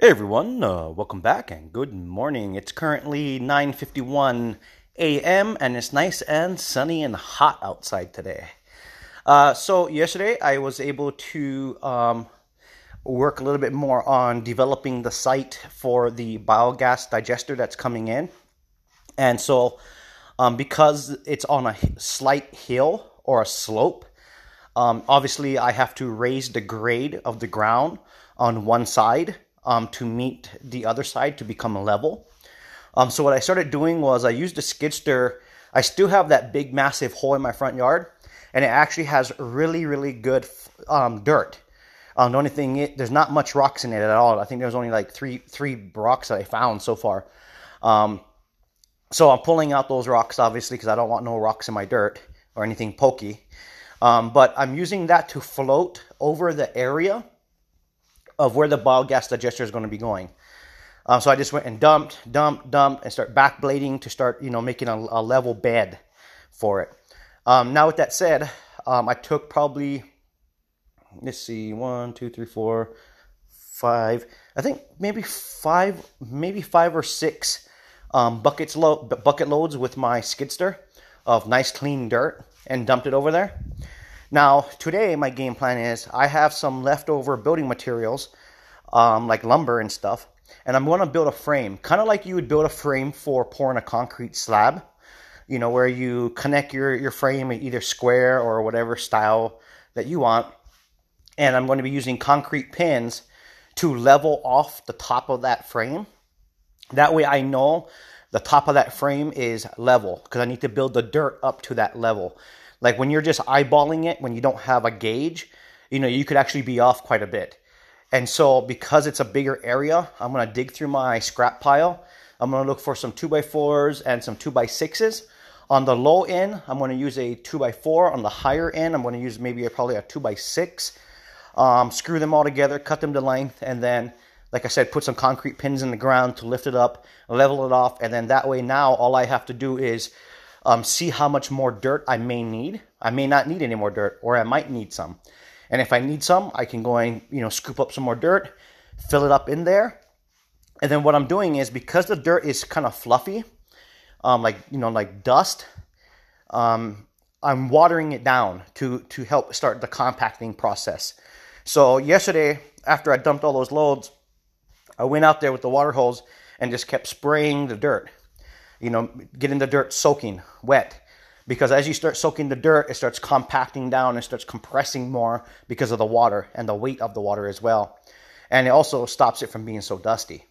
Hey everyone, uh, welcome back and good morning. It's currently 9:51 a.m. and it's nice and sunny and hot outside today. Uh, so yesterday I was able to um, work a little bit more on developing the site for the biogas digester that's coming in, and so um, because it's on a slight hill or a slope, um, obviously I have to raise the grade of the ground on one side um, to meet the other side to become a level. Um, so what I started doing was I used a skid steer. I still have that big massive hole in my front yard, and it actually has really really good um, dirt. Um, the only thing it, there's not much rocks in it at all. I think there's only like three three rocks that I found so far. Um, so I'm pulling out those rocks obviously because I don't want no rocks in my dirt or anything pokey. Um, but I'm using that to float over the area of where the biogas digester is going to be going. Um, so I just went and dumped, dumped, dumped, and start backblading to start, you know, making a, a level bed for it. Um, now with that said, um, I took probably, let's see, one, two, three, four, five. I think maybe five, maybe five or six um, buckets lo- bucket loads with my skidster of nice clean dirt and dumped it over there. Now, today, my game plan is I have some leftover building materials, um, like lumber and stuff, and I'm going to build a frame, kind of like you would build a frame for pouring a concrete slab, you know, where you connect your, your frame in either square or whatever style that you want. And I'm going to be using concrete pins to level off the top of that frame. That way, I know the top of that frame is level because I need to build the dirt up to that level. Like when you're just eyeballing it, when you don't have a gauge, you know, you could actually be off quite a bit. And so because it's a bigger area, I'm gonna dig through my scrap pile. I'm gonna look for some 2x4s and some 2x6s. On the low end, I'm gonna use a 2x4. On the higher end, I'm gonna use maybe a, probably a 2x6. Um, screw them all together, cut them to length, and then, like I said, put some concrete pins in the ground to lift it up, level it off, and then that way now all I have to do is um, see how much more dirt I may need. I may not need any more dirt, or I might need some. And if I need some, I can go and you know scoop up some more dirt, fill it up in there, and then what I'm doing is because the dirt is kind of fluffy, um, like you know like dust, um, I'm watering it down to to help start the compacting process. So yesterday, after I dumped all those loads, I went out there with the water hose and just kept spraying the dirt you know, getting the dirt soaking wet. Because as you start soaking the dirt, it starts compacting down and starts compressing more because of the water and the weight of the water as well. And it also stops it from being so dusty.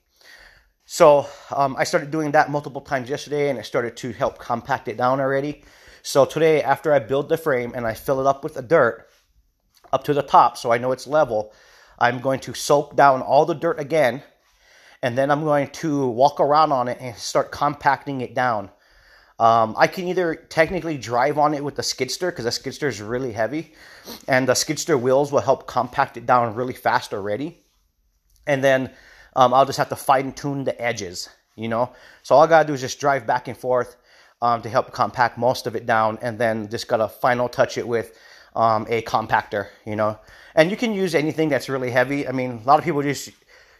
So um, I started doing that multiple times yesterday and it started to help compact it down already. So today, after I build the frame and I fill it up with the dirt up to the top so I know it's level, I'm going to soak down all the dirt again and then I'm going to walk around on it and start compacting it down. Um, I can either technically drive on it with the skidster because the skidster is really heavy, and the skidster wheels will help compact it down really fast already. And then um, I'll just have to fine tune the edges, you know. So all I gotta do is just drive back and forth um, to help compact most of it down, and then just gotta final touch it with um, a compactor, you know. And you can use anything that's really heavy. I mean, a lot of people just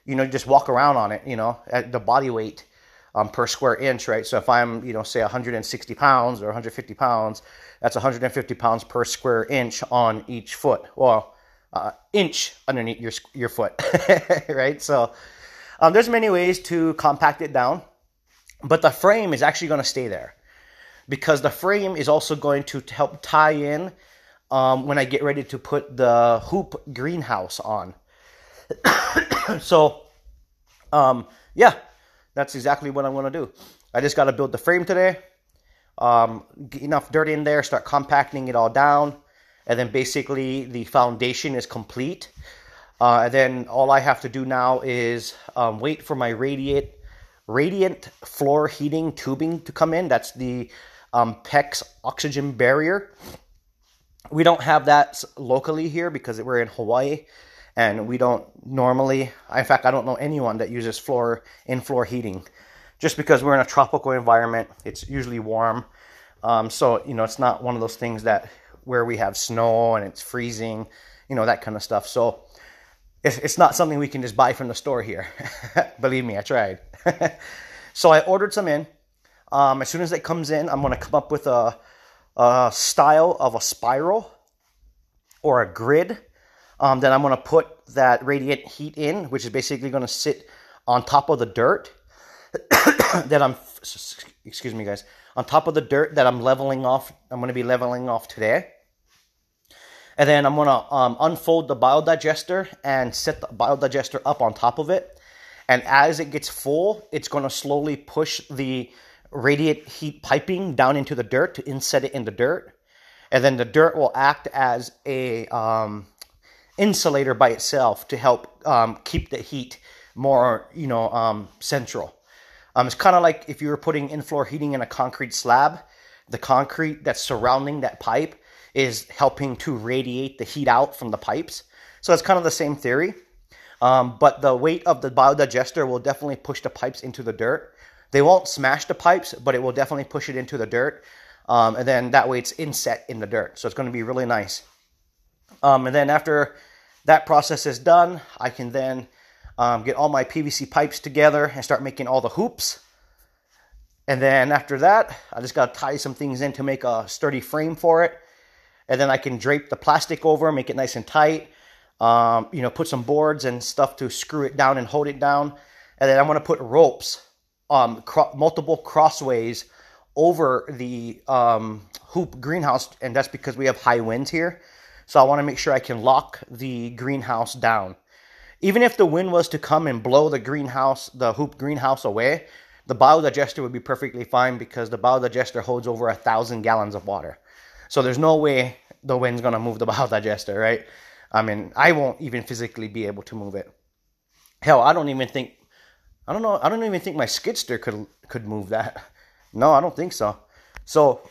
you know, just walk around on it, you know, at the body weight um, per square inch, right? So if I'm, you know, say 160 pounds or 150 pounds, that's 150 pounds per square inch on each foot. Well, uh, inch underneath your your foot, right? So um, there's many ways to compact it down, but the frame is actually going to stay there because the frame is also going to help tie in um, when I get ready to put the hoop greenhouse on. so, um, yeah, that's exactly what I'm to do. I just got to build the frame today. Um, get enough dirt in there, start compacting it all down, and then basically the foundation is complete. Uh, and then all I have to do now is um, wait for my radiant radiant floor heating tubing to come in. That's the um, PEX oxygen barrier. We don't have that locally here because we're in Hawaii and we don't normally in fact i don't know anyone that uses floor in floor heating just because we're in a tropical environment it's usually warm um, so you know it's not one of those things that where we have snow and it's freezing you know that kind of stuff so it's, it's not something we can just buy from the store here. Believe me, I tried. so I ordered some in. Um, as soon as it comes in, I'm going to come up with a, a style of a spiral or a grid. Um, then I'm going to put that radiant heat in, which is basically going to sit on top of the dirt that I'm, excuse me, guys, on top of the dirt that I'm leveling off. I'm going to be leveling off today. And then I'm going to um, unfold the biodigester and set the biodigester up on top of it. And as it gets full, it's going to slowly push the radiant heat piping down into the dirt to inset it in the dirt. And then the dirt will act as a um, insulator by itself to help um, keep the heat more, you know, um, central. Um, it's kind of like if you were putting in-floor heating in a concrete slab, the concrete that's surrounding that pipe is helping to radiate the heat out from the pipes. So it's kind of the same theory. Um, but the weight of the biodigester will definitely push the pipes into the dirt. They won't smash the pipes, but it will definitely push it into the dirt. Um, and then that way it's inset in the dirt. So it's going to be really nice. Um, and then after that process is done, I can then um, get all my PVC pipes together and start making all the hoops. And then after that, I just got to tie some things in to make a sturdy frame for it. And then I can drape the plastic over, make it nice and tight. Um, you know, put some boards and stuff to screw it down and hold it down. And then I'm going to put ropes, um, cro- multiple crossways over the um, hoop greenhouse. And that's because we have high winds here. So I want to make sure I can lock the greenhouse down. Even if the wind was to come and blow the greenhouse, the hoop greenhouse away, the biodigester would be perfectly fine because the biodigester holds over a thousand gallons of water. So there's no way the wind's gonna move the biodigester, right? I mean, I won't even physically be able to move it. Hell, I don't even think, I don't know, I don't even think my skidster could could move that. No, I don't think so. So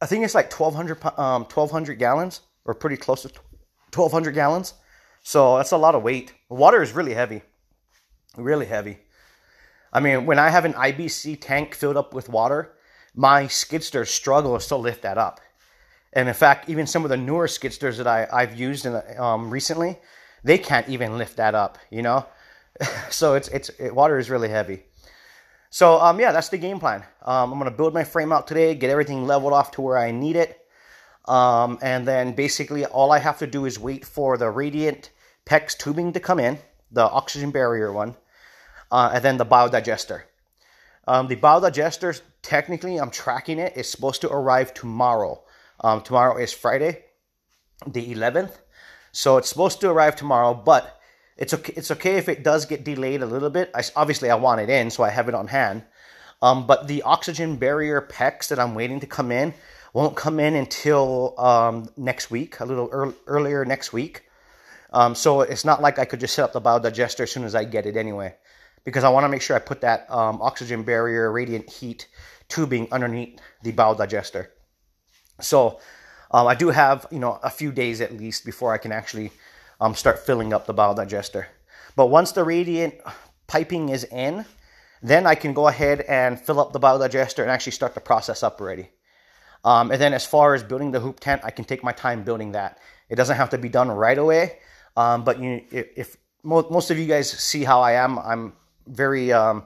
I think it's like 1,200, um, 1,200 gallons or pretty close to 1,200 gallons. So that's a lot of weight. Water is really heavy, really heavy. I mean, when I have an IBC tank filled up with water, my skidster struggles to lift that up. And in fact, even some of the newer skidsters that I, I've used in um, recently, they can't even lift that up, you know? so it's, it's, it, water is really heavy. So um, yeah, that's the game plan. Um, I'm gonna build my frame out today, get everything leveled off to where I need it. Um, and then basically all I have to do is wait for the radiant PEX tubing to come in, the oxygen barrier one, uh, and then the biodigester. Um, the biodigester, technically, I'm tracking it, is supposed to arrive tomorrow. Um, tomorrow is Friday, the 11th. So it's supposed to arrive tomorrow, but it's okay, it's okay if it does get delayed a little bit. I, obviously, I want it in, so I have it on hand. Um, but the oxygen barrier PEX that I'm waiting to come in won't come in until um, next week, a little earlier next week. Um, so it's not like I could just set up the biodigester as soon as I get it anyway, because I want to make sure I put that um, oxygen barrier radiant heat tubing underneath the biodigester. So um, I do have you know a few days at least before I can actually um, start filling up the biodigester. But once the radiant piping is in, then I can go ahead and fill up the biodigester and actually start the process up already. Um, and then as far as building the hoop tent, I can take my time building that. It doesn't have to be done right away. Um, but you, if, if, most of you guys see how I am, I'm very, um,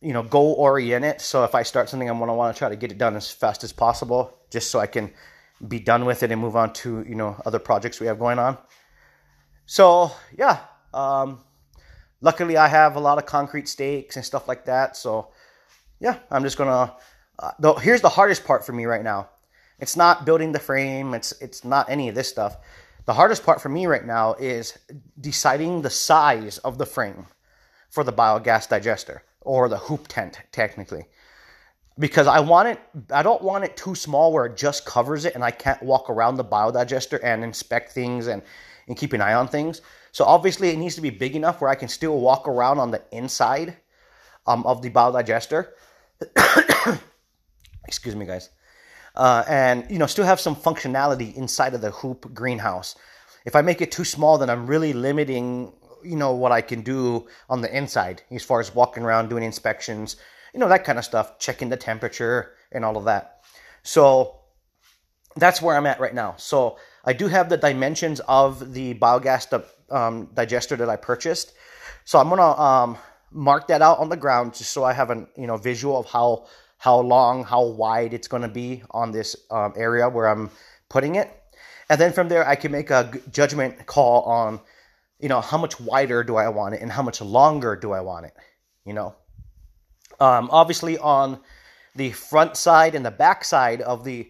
you know, goal oriented. So if I start something, I'm gonna want to try to get it done as fast as possible, just so I can be done with it and move on to you know other projects we have going on. So yeah, um, luckily I have a lot of concrete stakes and stuff like that. So yeah, I'm just gonna uh, though here's the hardest part for me right now. It's not building the frame. It's it's not any of this stuff. The hardest part for me right now is deciding the size of the frame for the biogas digester or the hoop tent technically. Because I want it I don't want it too small where it just covers it and I can't walk around the biodigester and inspect things and and keep an eye on things. So obviously it needs to be big enough where I can still walk around on the inside um, of the biodigester excuse me, guys, uh, and you know still have some functionality inside of the hoop greenhouse. If I make it too small, then I'm really limiting you know what I can do on the inside as far as walking around doing inspections, you know that kind of stuff, checking the temperature and all of that. So that's where I'm at right now. So I do have the dimensions of the biogas um, digester that I purchased. So I'm gonna um, mark that out on the ground just so I have a you know visual of how how long, how wide it's gonna be on this um, area where I'm putting it, and then from there I can make a judgment call on you know how much wider do I want it and how much longer do I want it. You know, um, obviously on the front side and the back side of the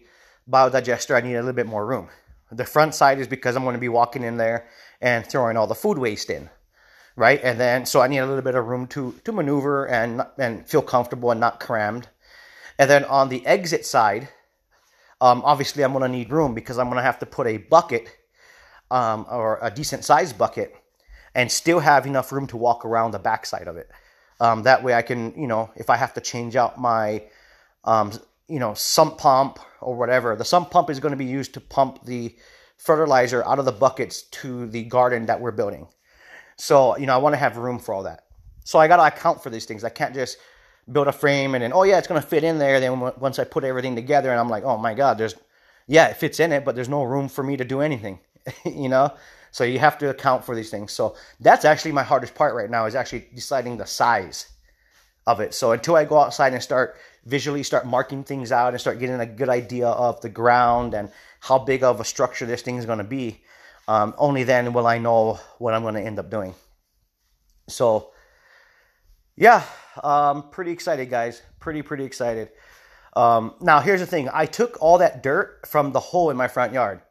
biodigester, I need a little bit more room. The front side is because I'm going to be walking in there and throwing all the food waste in, right? And then so I need a little bit of room to to maneuver and and feel comfortable and not crammed. And then on the exit side, um, obviously I'm going to need room because I'm going to have to put a bucket um, or a decent sized bucket and still have enough room to walk around the backside of it. Um, that way I can, you know, if I have to change out my um, you know, sump pump or whatever. The sump pump is going to be used to pump the fertilizer out of the buckets to the garden that we're building. So, you know, I want to have room for all that. So I got to account for these things. I can't just build a frame and then, oh yeah, it's going to fit in there. Then once I put everything together and I'm like, oh my God, there's, yeah, it fits in it, but there's no room for me to do anything, you know? So you have to account for these things. So that's actually my hardest part right now is actually deciding the size of it. So until I go outside and start visually start marking things out and start getting a good idea of the ground and how big of a structure this thing is going to be, um, only then will I know what I'm going to end up doing. So, yeah, um, pretty excited, guys. Pretty, pretty excited. Um, now, here's the thing I took all that dirt from the hole in my front yard.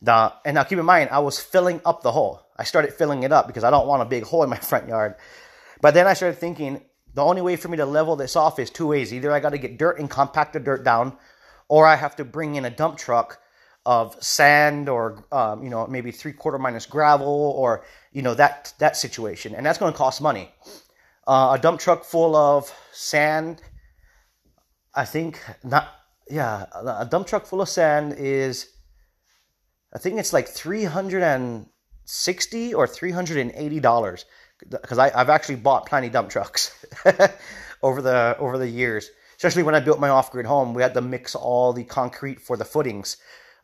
Now, and now keep in mind, I was filling up the hole. I started filling it up because I don't want a big hole in my front yard. But then I started thinking, the only way for me to level this off is two ways. Either I got to get dirt and compact the dirt down, or I have to bring in a dump truck of sand or um, you know maybe three quarter minus gravel or you know that that situation, and that's going to cost money. Uh, a dump truck full of sand, I think not. Yeah, a dump truck full of sand is, I think it's like three hundred and sixty or three hundred and eighty dollars because I've actually bought plenty dump trucks over the over the years. Especially when I built my off-grid home, we had to mix all the concrete for the footings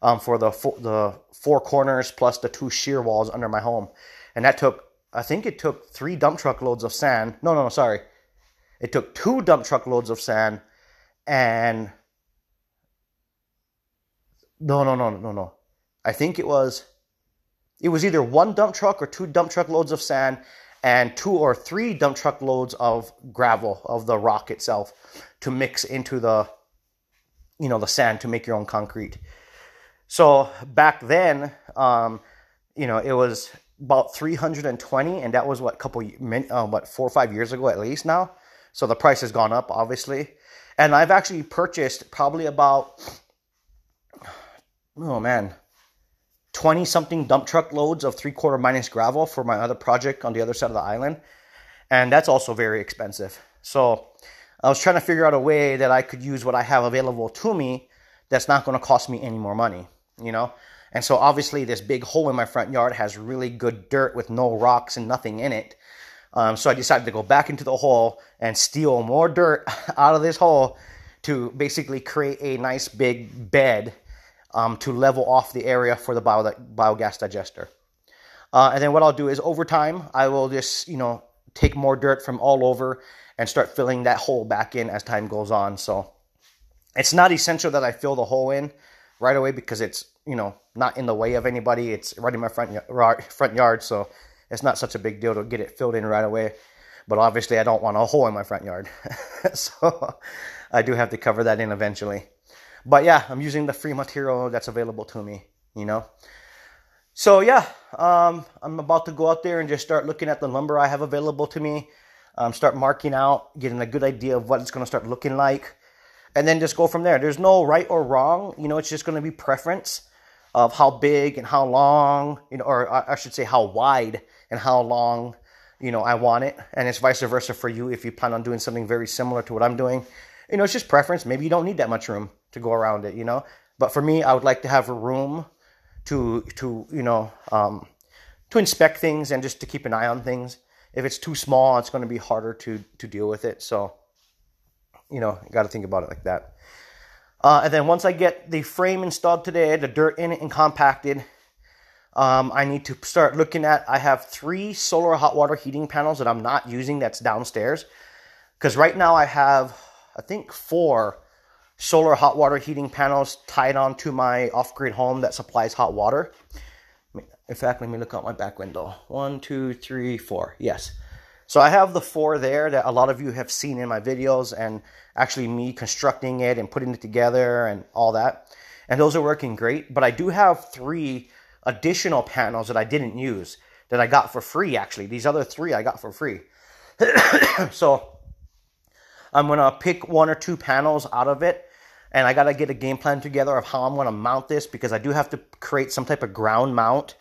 um, for the the four corners plus the two shear walls under my home, and that took I think it took three dump truck loads of sand. No, no, no, sorry, it took two dump truck loads of sand, and no, no, no, no, no. I think it was it was either one dump truck or two dump truck loads of sand and two or three dump truck loads of gravel of the rock itself to mix into the you know the sand to make your own concrete so back then um, you know it was about 320 and that was what a couple uh, what four or five years ago at least now so the price has gone up obviously and i've actually purchased probably about oh man 20 something dump truck loads of three quarter minus gravel for my other project on the other side of the island. And that's also very expensive. So I was trying to figure out a way that I could use what I have available to me that's not going to cost me any more money, you know? And so obviously this big hole in my front yard has really good dirt with no rocks and nothing in it. Um, so I decided to go back into the hole and steal more dirt out of this hole to basically create a nice big bed um, to level off the area for the bio, biogas digester. Uh, and then what I'll do is over time, I will just, you know, take more dirt from all over and start filling that hole back in as time goes on. So it's not essential that I fill the hole in right away because it's, you know, not in the way of anybody. It's right in my front, front yard. So it's not such a big deal to get it filled in right away. But obviously, I don't want a hole in my front yard. so I do have to cover that in eventually. But yeah, I'm using the free material that's available to me, you know. So yeah, um, I'm about to go out there and just start looking at the lumber I have available to me. Um, start marking out, getting a good idea of what it's going to start looking like, and then just go from there. There's no right or wrong, you know. It's just going to be preference of how big and how long, you know, or I should say how wide and how long, you know, I want it, and it's vice versa for you if you plan on doing something very similar to what I'm doing. You know, it's just preference. Maybe you don't need that much room to go around it, you know. But for me, I would like to have a room to to you know um, to inspect things and just to keep an eye on things. If it's too small, it's going to be harder to to deal with it. So, you know, got to think about it like that. Uh, and then once I get the frame installed today, the dirt in it and compacted, um, I need to start looking at. I have three solar hot water heating panels that I'm not using that's downstairs. Because right now I have, I think, four solar hot water heating panels tied onto my off grid home that supplies hot water. In fact, let me look out my back window. One, two, three, four. Yes. So I have the four there that a lot of you have seen in my videos and actually me constructing it and putting it together and all that. And those are working great. But I do have three additional panels that I didn't use that I got for free actually. These other three I got for free. so I'm going to pick one or two panels out of it and I got to get a game plan together of how I'm going to mount this because I do have to create some type of ground mount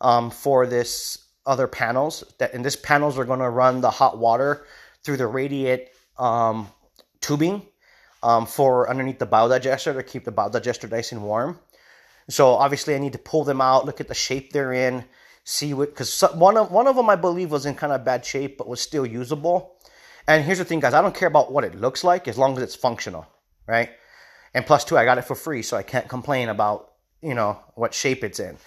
um, for this other panels. That and this panels are going to run the hot water through the radiate um, tubing um, for underneath the biodigester to keep the biodigester nice and warm. So obviously I need to pull them out, look at the shape they're in, see what because one of one of them I believe was in kind of bad shape but was still usable. And here's the thing, guys, I don't care about what it looks like as long as it's functional, right? And plus two, I got it for free, so I can't complain about you know what shape it's in.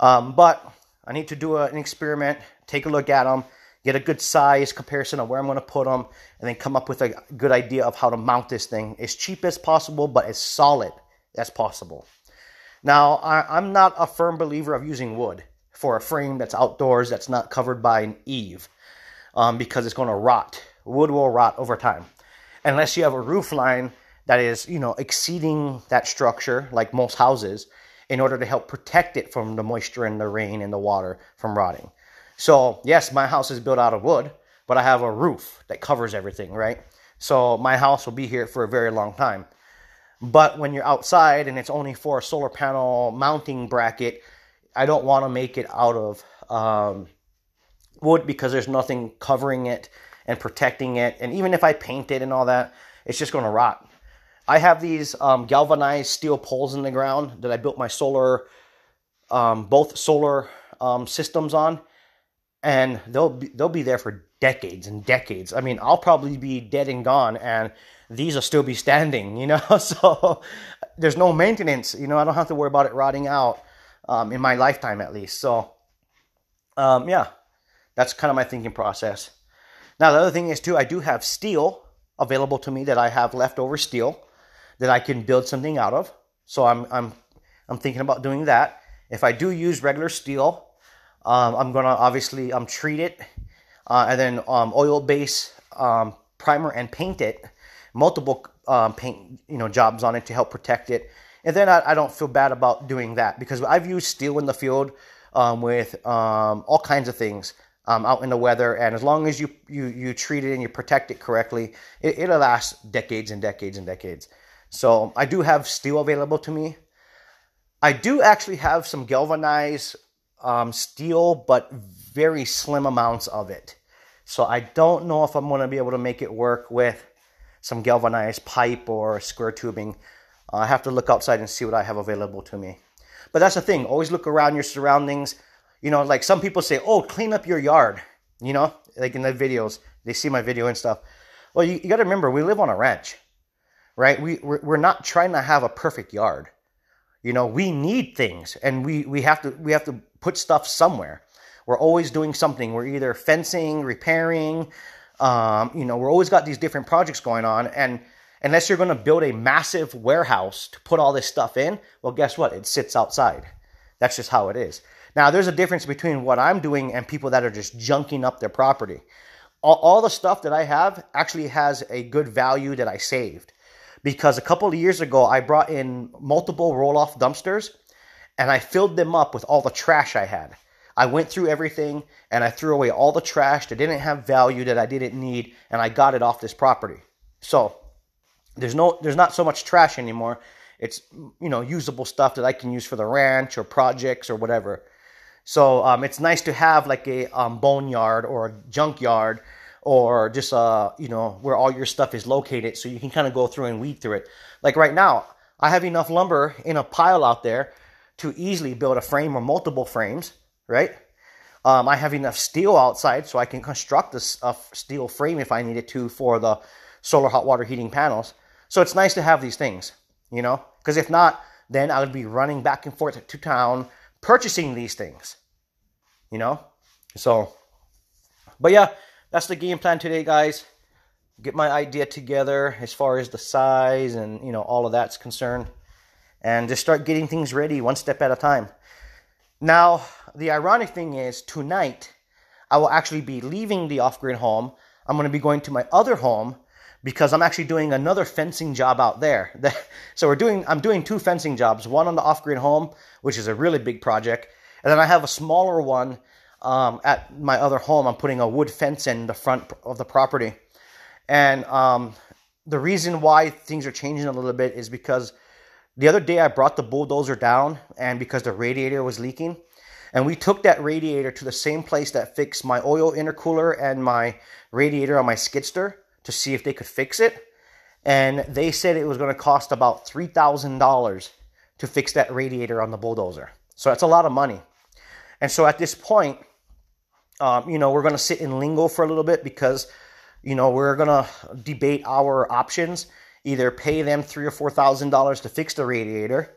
Um, but I need to do a, an experiment, take a look at them, get a good size comparison of where I'm going to put them, and then come up with a good idea of how to mount this thing as cheap as possible, but as solid as possible. Now, I, am not a firm believer of using wood for a frame that's outdoors that's not covered by an eave um, because it's going to rot. Wood will rot over time. Unless you have a roof line that is, you know, exceeding that structure, like most houses, in order to help protect it from the moisture and the rain and the water from rotting. So, yes, my house is built out of wood, but I have a roof that covers everything, right? So, my house will be here for a very long time. But when you're outside and it's only for a solar panel mounting bracket, I don't want to make it out of um, wood because there's nothing covering it and protecting it. And even if I paint it and all that, it's just going to rot. I have these um, galvanized steel poles in the ground that I built my solar, um, both solar um, systems on, and they'll be, they'll be there for decades and decades. I mean, I'll probably be dead and gone, and these will still be standing. You know, so there's no maintenance. You know, I don't have to worry about it rotting out um, in my lifetime at least. So, um, yeah, that's kind of my thinking process. Now, the other thing is too, I do have steel available to me that I have leftover steel that I can build something out of. So I'm I'm I'm thinking about doing that. If I do use regular steel, um, I'm gonna obviously um, treat it uh, and then um, oil base um, primer and paint it. Multiple um, paint you know jobs on it to help protect it. And then I, I don't feel bad about doing that because I've used steel in the field um, with all kinds of things. Out in the weather. And as long as you, you, you treat it and you protect it correctly, it, it'll last decades and decades and decades. So I do have steel available to me. I do actually have some galvanized um, steel, but very slim amounts of it. So I don't know if I'm going to be able to make it work with some galvanized pipe or square tubing. Uh, I have to look outside and see what I have available to me. But that's the thing. Always look around your surroundings. You know, like some people say, oh, clean up your yard. You know, like in the videos, they see my video and stuff. Well, you, you got to remember, we live on a ranch right? We, we're not trying to have a perfect yard. You know, we need things and we, we have to, we have to put stuff somewhere. We're always doing something. We're either fencing, repairing, um, you know, we're always got these different projects going on. And unless you're going to build a massive warehouse to put all this stuff in, well, guess what? It sits outside. That's just how it is. Now, there's a difference between what I'm doing and people that are just junking up their property. All, all the stuff that I have actually has a good value that I saved because a couple of years ago I brought in multiple roll off dumpsters and I filled them up with all the trash I had. I went through everything and I threw away all the trash that didn't have value that I didn't need and I got it off this property. So there's no there's not so much trash anymore. It's you know usable stuff that I can use for the ranch or projects or whatever. So um, it's nice to have like a um, boneyard or a junkyard or just uh you know where all your stuff is located so you can kind of go through and weed through it like right now i have enough lumber in a pile out there to easily build a frame or multiple frames right um, i have enough steel outside so i can construct a, a steel frame if i needed to for the solar hot water heating panels so it's nice to have these things you know because if not then i would be running back and forth to town purchasing these things. You know? So, but yeah, that's the game plan today, guys. Get my idea together as far as the size and, you know, all of that's concerned. And just start getting things ready one step at a time. Now, the ironic thing is, tonight, I will actually be leaving the off grid home. I'm going to be going to my other home because I'm actually doing another fencing job out there. so we're doing I'm doing two fencing jobs, one on the off-grid home, which is a really big project, and then I have a smaller one um, at my other home. I'm putting a wood fence in the front of the property, and um, the reason why things are changing a little bit is because the other day I brought the bulldozer down, and because the radiator was leaking. And we took that radiator to the same place that fixed my oil intercooler and my radiator on my skidster to see if they could fix it. And they said it was going to cost about $3,000 to fix that radiator on the bulldozer. So that's a lot of money. And so at this point, um, you know, we're going to sit in lingo for a little bit because, you know, we're going to debate our options. Either pay them three or four thousand dollars to fix the radiator,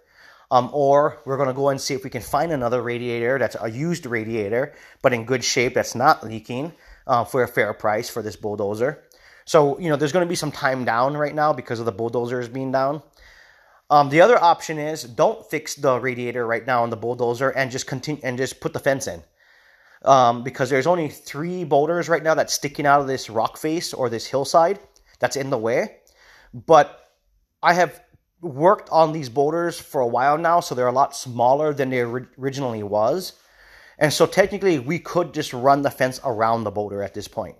um, or we're going to go and see if we can find another radiator that's a used radiator, but in good shape that's not leaking uh, for a fair price for this bulldozer. So, you know, there's going to be some time down right now because of the bulldozers being down. Um, the other option is don't fix the radiator right now on the bulldozer and just continue and just put the fence in. Um, because there's only three boulders right now that's sticking out of this rock face or this hillside that's in the way. But I have worked on these boulders for a while now, so they're a lot smaller than they originally was. And so technically, we could just run the fence around the boulder at this point.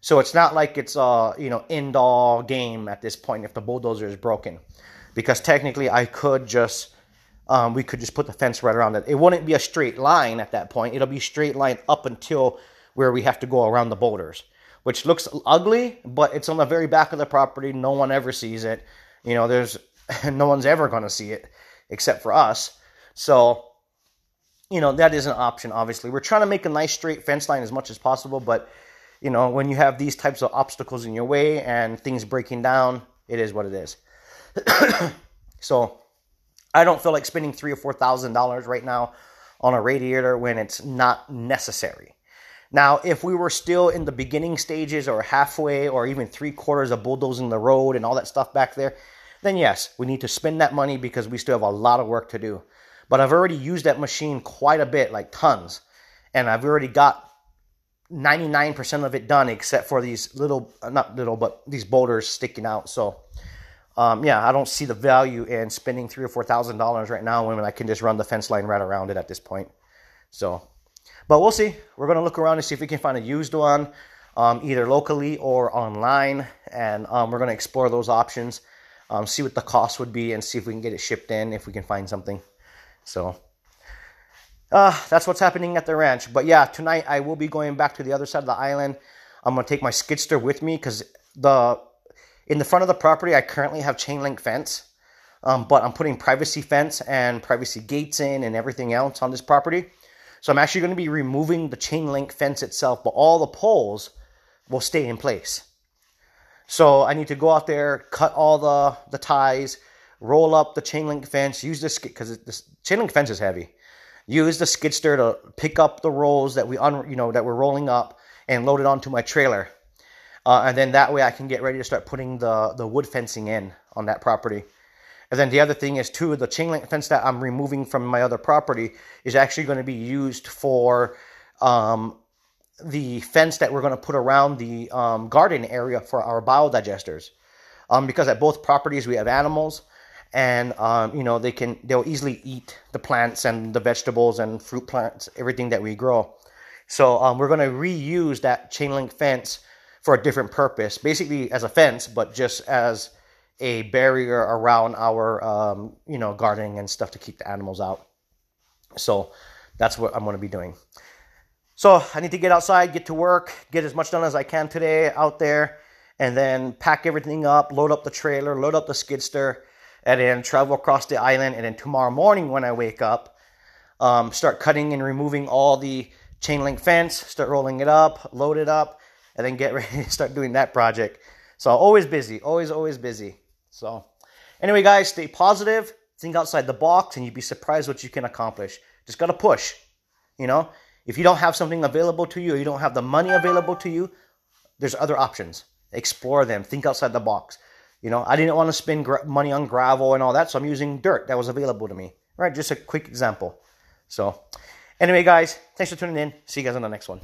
So it's not like it's a you know end all game at this point if the bulldozer is broken, because technically I could just um, we could just put the fence right around it. It wouldn't be a straight line at that point. It'll be straight line up until where we have to go around the boulders, which looks ugly, but it's on the very back of the property. No one ever sees it. You know, there's no one's ever going to see it except for us. So, you know, that is an option. Obviously, we're trying to make a nice straight fence line as much as possible, but you know, when you have these types of obstacles in your way and things breaking down, it is what it is. so I don't feel like spending three or four thousand dollars right now on a radiator when it's not necessary. Now, if we were still in the beginning stages or halfway or even three quarters of bulldozing the road and all that stuff back there, then yes, we need to spend that money because we still have a lot of work to do. But I've already used that machine quite a bit, like tons. And I've already got 99% of it done except for these little, not little, but these boulders sticking out. So, um, yeah, I don't see the value in spending three or four thousand dollars right now when I can just run the fence line right around it at this point. So, but we'll see. We're gonna look around and see if we can find a used one, um, either locally or online, and um, we're gonna explore those options, um, see what the cost would be, and see if we can get it shipped in if we can find something. So, uh, that's what's happening at the ranch. But yeah, tonight I will be going back to the other side of the island. I'm gonna take my skidster with me because the in the front of the property I currently have chain link fence, um, but I'm putting privacy fence and privacy gates in and everything else on this property. So I'm actually going to be removing the chain link fence itself, but all the poles will stay in place. So I need to go out there, cut all the the ties, roll up the chain link fence, use this because the chain link fence is heavy use the skidster to pick up the rolls that we un, you know that we're rolling up and load it onto my trailer. Uh, and then that way I can get ready to start putting the, the wood fencing in on that property. And then the other thing is too, the chain link fence that I'm removing from my other property is actually going to be used for um, the fence that we're going to put around the um, garden area for our biodigesters. Um, because at both properties we have animals, and um, you know they can they'll easily eat the plants and the vegetables and fruit plants everything that we grow so um, we're going to reuse that chain link fence for a different purpose basically as a fence but just as a barrier around our um, you know gardening and stuff to keep the animals out so that's what i'm going to be doing so i need to get outside get to work get as much done as i can today out there and then pack everything up load up the trailer load up the skidster and then travel across the island. And then tomorrow morning when I wake up, um, start cutting and removing all the chain link fence, start rolling it up, load it up, and then get ready to start doing that project. So always busy, always, always busy. So anyway, guys, stay positive, think outside the box, and you'd be surprised what you can accomplish. Just got to push. You know, if you don't have something available to you, or you don't have the money available to you, there's other options. Explore them. Think outside the box. You know, I didn't want to spend money on gravel and all that, so I'm using dirt that was available to me. Right? Just a quick example. So, anyway, guys, thanks for tuning in. See you guys on the next one.